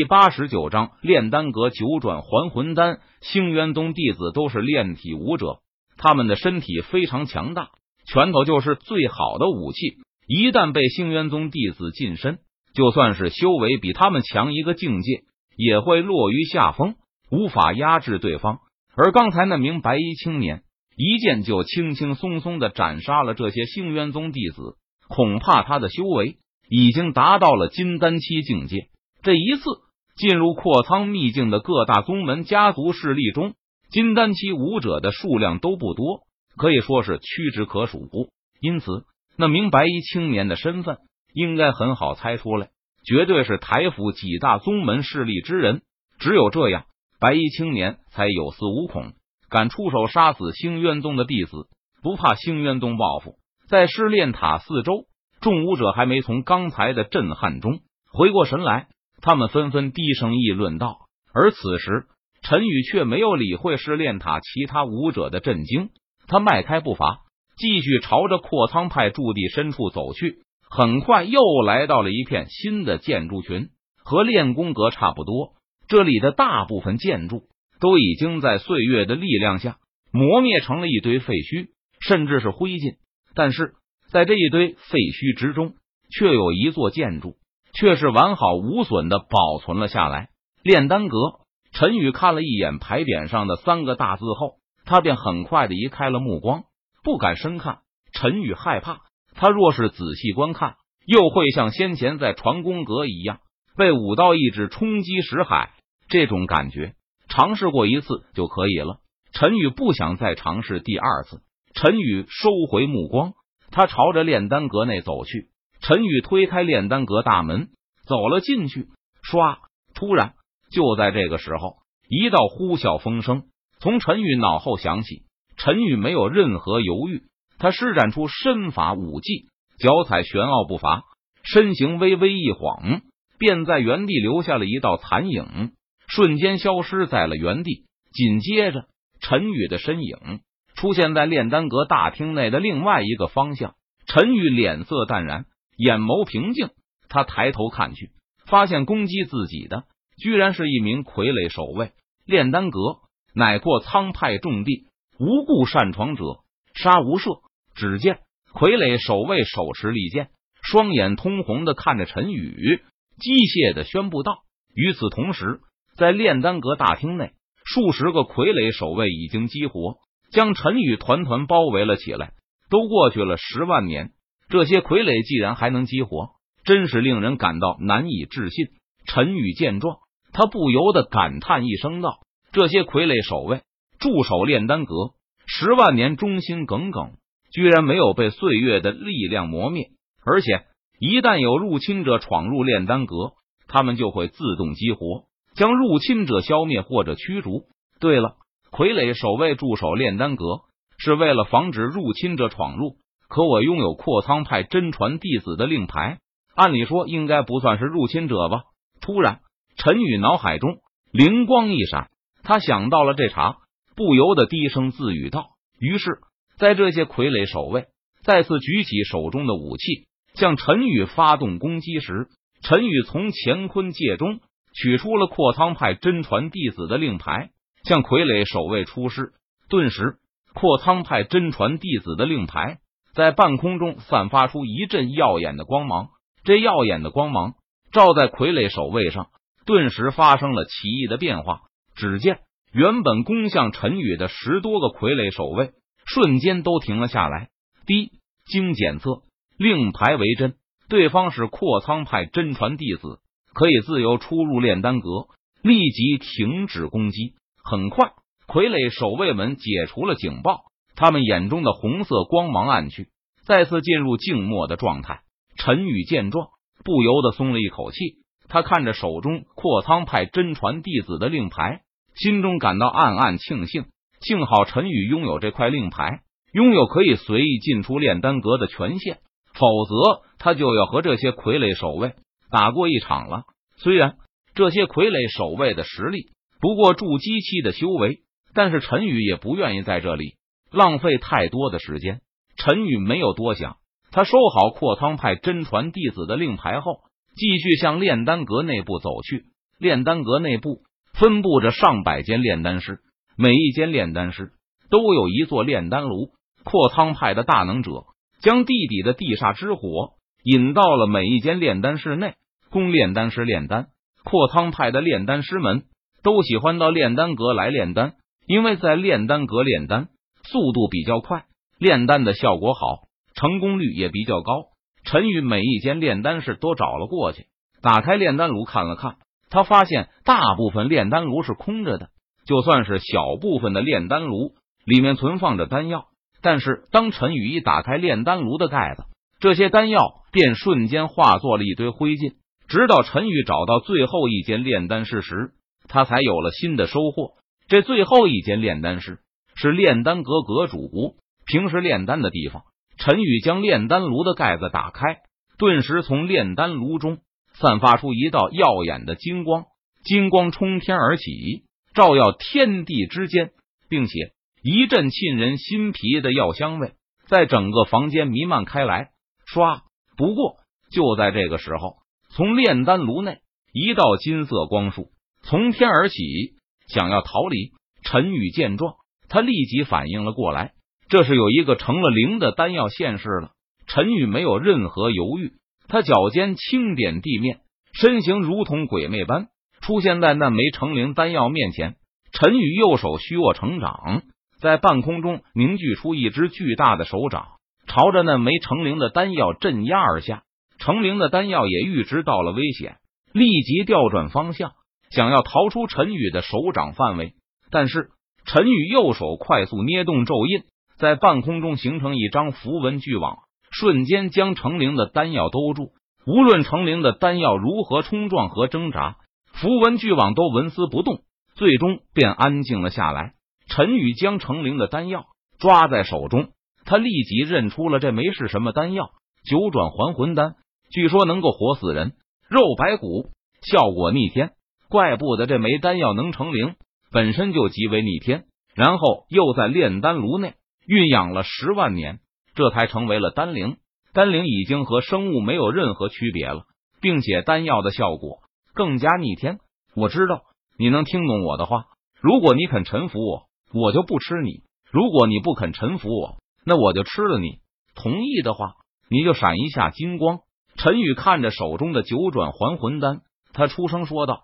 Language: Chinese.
第八十九章炼丹阁九转还魂丹。星渊宗弟子都是炼体武者，他们的身体非常强大，拳头就是最好的武器。一旦被星渊宗弟子近身，就算是修为比他们强一个境界，也会落于下风，无法压制对方。而刚才那名白衣青年，一剑就轻轻松松的斩杀了这些星渊宗弟子，恐怕他的修为已经达到了金丹期境界。这一次进入阔苍秘境的各大宗门家族势力中，金丹期武者的数量都不多，可以说是屈指可数。因此，那名白衣青年的身份应该很好猜出来，绝对是台府几大宗门势力之人。只有这样，白衣青年才有恃无恐，敢出手杀死星渊宗的弟子，不怕星渊宗报复。在试炼塔四周，众武者还没从刚才的震撼中回过神来。他们纷纷低声议论道，而此时陈宇却没有理会试炼塔其他武者的震惊，他迈开步伐，继续朝着阔苍派驻地深处走去。很快又来到了一片新的建筑群，和练功阁差不多。这里的大部分建筑都已经在岁月的力量下磨灭成了一堆废墟，甚至是灰烬。但是在这一堆废墟之中，却有一座建筑。却是完好无损的保存了下来。炼丹阁，陈宇看了一眼牌匾上的三个大字后，他便很快的移开了目光，不敢深看。陈宇害怕，他若是仔细观看，又会像先前在传功阁一样被武道意志冲击识海。这种感觉，尝试过一次就可以了。陈宇不想再尝试第二次。陈宇收回目光，他朝着炼丹阁内走去。陈宇推开炼丹阁大门，走了进去。唰！突然，就在这个时候，一道呼啸风声从陈宇脑后响起。陈宇没有任何犹豫，他施展出身法武技，脚踩玄奥步伐，身形微微一晃，便在原地留下了一道残影，瞬间消失在了原地。紧接着，陈宇的身影出现在炼丹阁大厅内的另外一个方向。陈宇脸色淡然。眼眸平静，他抬头看去，发现攻击自己的居然是一名傀儡守卫。炼丹阁乃过苍派重地，无故擅闯者杀无赦。只见傀儡守卫手持利剑，双眼通红的看着陈宇，机械的宣布道：“与此同时，在炼丹阁大厅内，数十个傀儡守卫已经激活，将陈宇团团包围了起来。都过去了十万年。”这些傀儡既然还能激活，真是令人感到难以置信。陈宇见状，他不由得感叹一声道：“这些傀儡守卫驻守炼丹阁十万年，忠心耿耿，居然没有被岁月的力量磨灭。而且，一旦有入侵者闯入炼丹阁，他们就会自动激活，将入侵者消灭或者驱逐。对了，傀儡守卫驻守炼丹阁是为了防止入侵者闯入。”可我拥有阔苍派真传弟子的令牌，按理说应该不算是入侵者吧？突然，陈宇脑海中灵光一闪，他想到了这茬，不由得低声自语道。于是，在这些傀儡守卫再次举起手中的武器向陈宇发动攻击时，陈宇从乾坤界中取出了阔苍派真传弟子的令牌，向傀儡守卫出示。顿时，阔苍派真传弟子的令牌。在半空中散发出一阵耀眼的光芒，这耀眼的光芒照在傀儡守卫上，顿时发生了奇异的变化。只见原本攻向陈宇的十多个傀儡守卫，瞬间都停了下来。第一，经检测，令牌为真，对方是阔苍派真传弟子，可以自由出入炼丹阁，立即停止攻击。很快，傀儡守卫们解除了警报。他们眼中的红色光芒暗去，再次进入静默的状态。陈宇见状，不由得松了一口气。他看着手中阔苍派真传弟子的令牌，心中感到暗暗庆幸。幸好陈宇拥有这块令牌，拥有可以随意进出炼丹阁的权限，否则他就要和这些傀儡守卫打过一场了。虽然这些傀儡守卫的实力不过筑基期的修为，但是陈宇也不愿意在这里。浪费太多的时间，陈宇没有多想，他收好阔苍派真传弟子的令牌后，继续向炼丹阁内部走去。炼丹阁内部分布着上百间炼丹室，每一间炼丹室都有一座炼丹炉。阔苍派的大能者将地底的地煞之火引到了每一间炼丹室内，供炼丹师炼丹。阔苍派的炼丹师们都喜欢到炼丹阁来炼丹，因为在炼丹阁炼丹速度比较快，炼丹的效果好，成功率也比较高。陈宇每一间炼丹室都找了过去，打开炼丹炉看了看。他发现大部分炼丹炉是空着的，就算是小部分的炼丹炉里面存放着丹药，但是当陈宇一打开炼丹炉的盖子，这些丹药便瞬间化作了一堆灰烬。直到陈宇找到最后一间炼丹室时，他才有了新的收获。这最后一间炼丹室是炼丹阁阁主平时炼丹的地方。陈宇将炼丹炉的盖子打开，顿时从炼丹炉中。散发出一道耀眼的金光，金光冲天而起，照耀天地之间，并且一阵沁人心脾的药香味在整个房间弥漫开来。唰！不过就在这个时候，从炼丹炉内一道金色光束从天而起，想要逃离。陈宇见状，他立即反应了过来，这是有一个成了灵的丹药现世了。陈宇没有任何犹豫。他脚尖轻点地面，身形如同鬼魅般出现在那枚成灵丹药面前。陈宇右手虚握成掌，在半空中凝聚出一只巨大的手掌，朝着那枚成灵的丹药镇压而下。成灵的丹药也预知到了危险，立即调转方向，想要逃出陈宇的手掌范围。但是陈宇右手快速捏动咒印，在半空中形成一张符文巨网。瞬间将成灵的丹药兜住，无论成灵的丹药如何冲撞和挣扎，符文巨网都纹丝不动，最终便安静了下来。陈宇将成灵的丹药抓在手中，他立即认出了这枚是什么丹药——九转还魂丹。据说能够活死人、肉白骨，效果逆天。怪不得这枚丹药能成灵，本身就极为逆天。然后又在炼丹炉内蕴养了十万年。这才成为了丹灵，丹灵已经和生物没有任何区别了，并且丹药的效果更加逆天。我知道你能听懂我的话，如果你肯臣服我，我就不吃你；如果你不肯臣服我，那我就吃了你。同意的话，你就闪一下金光。陈宇看着手中的九转还魂丹，他出声说道：“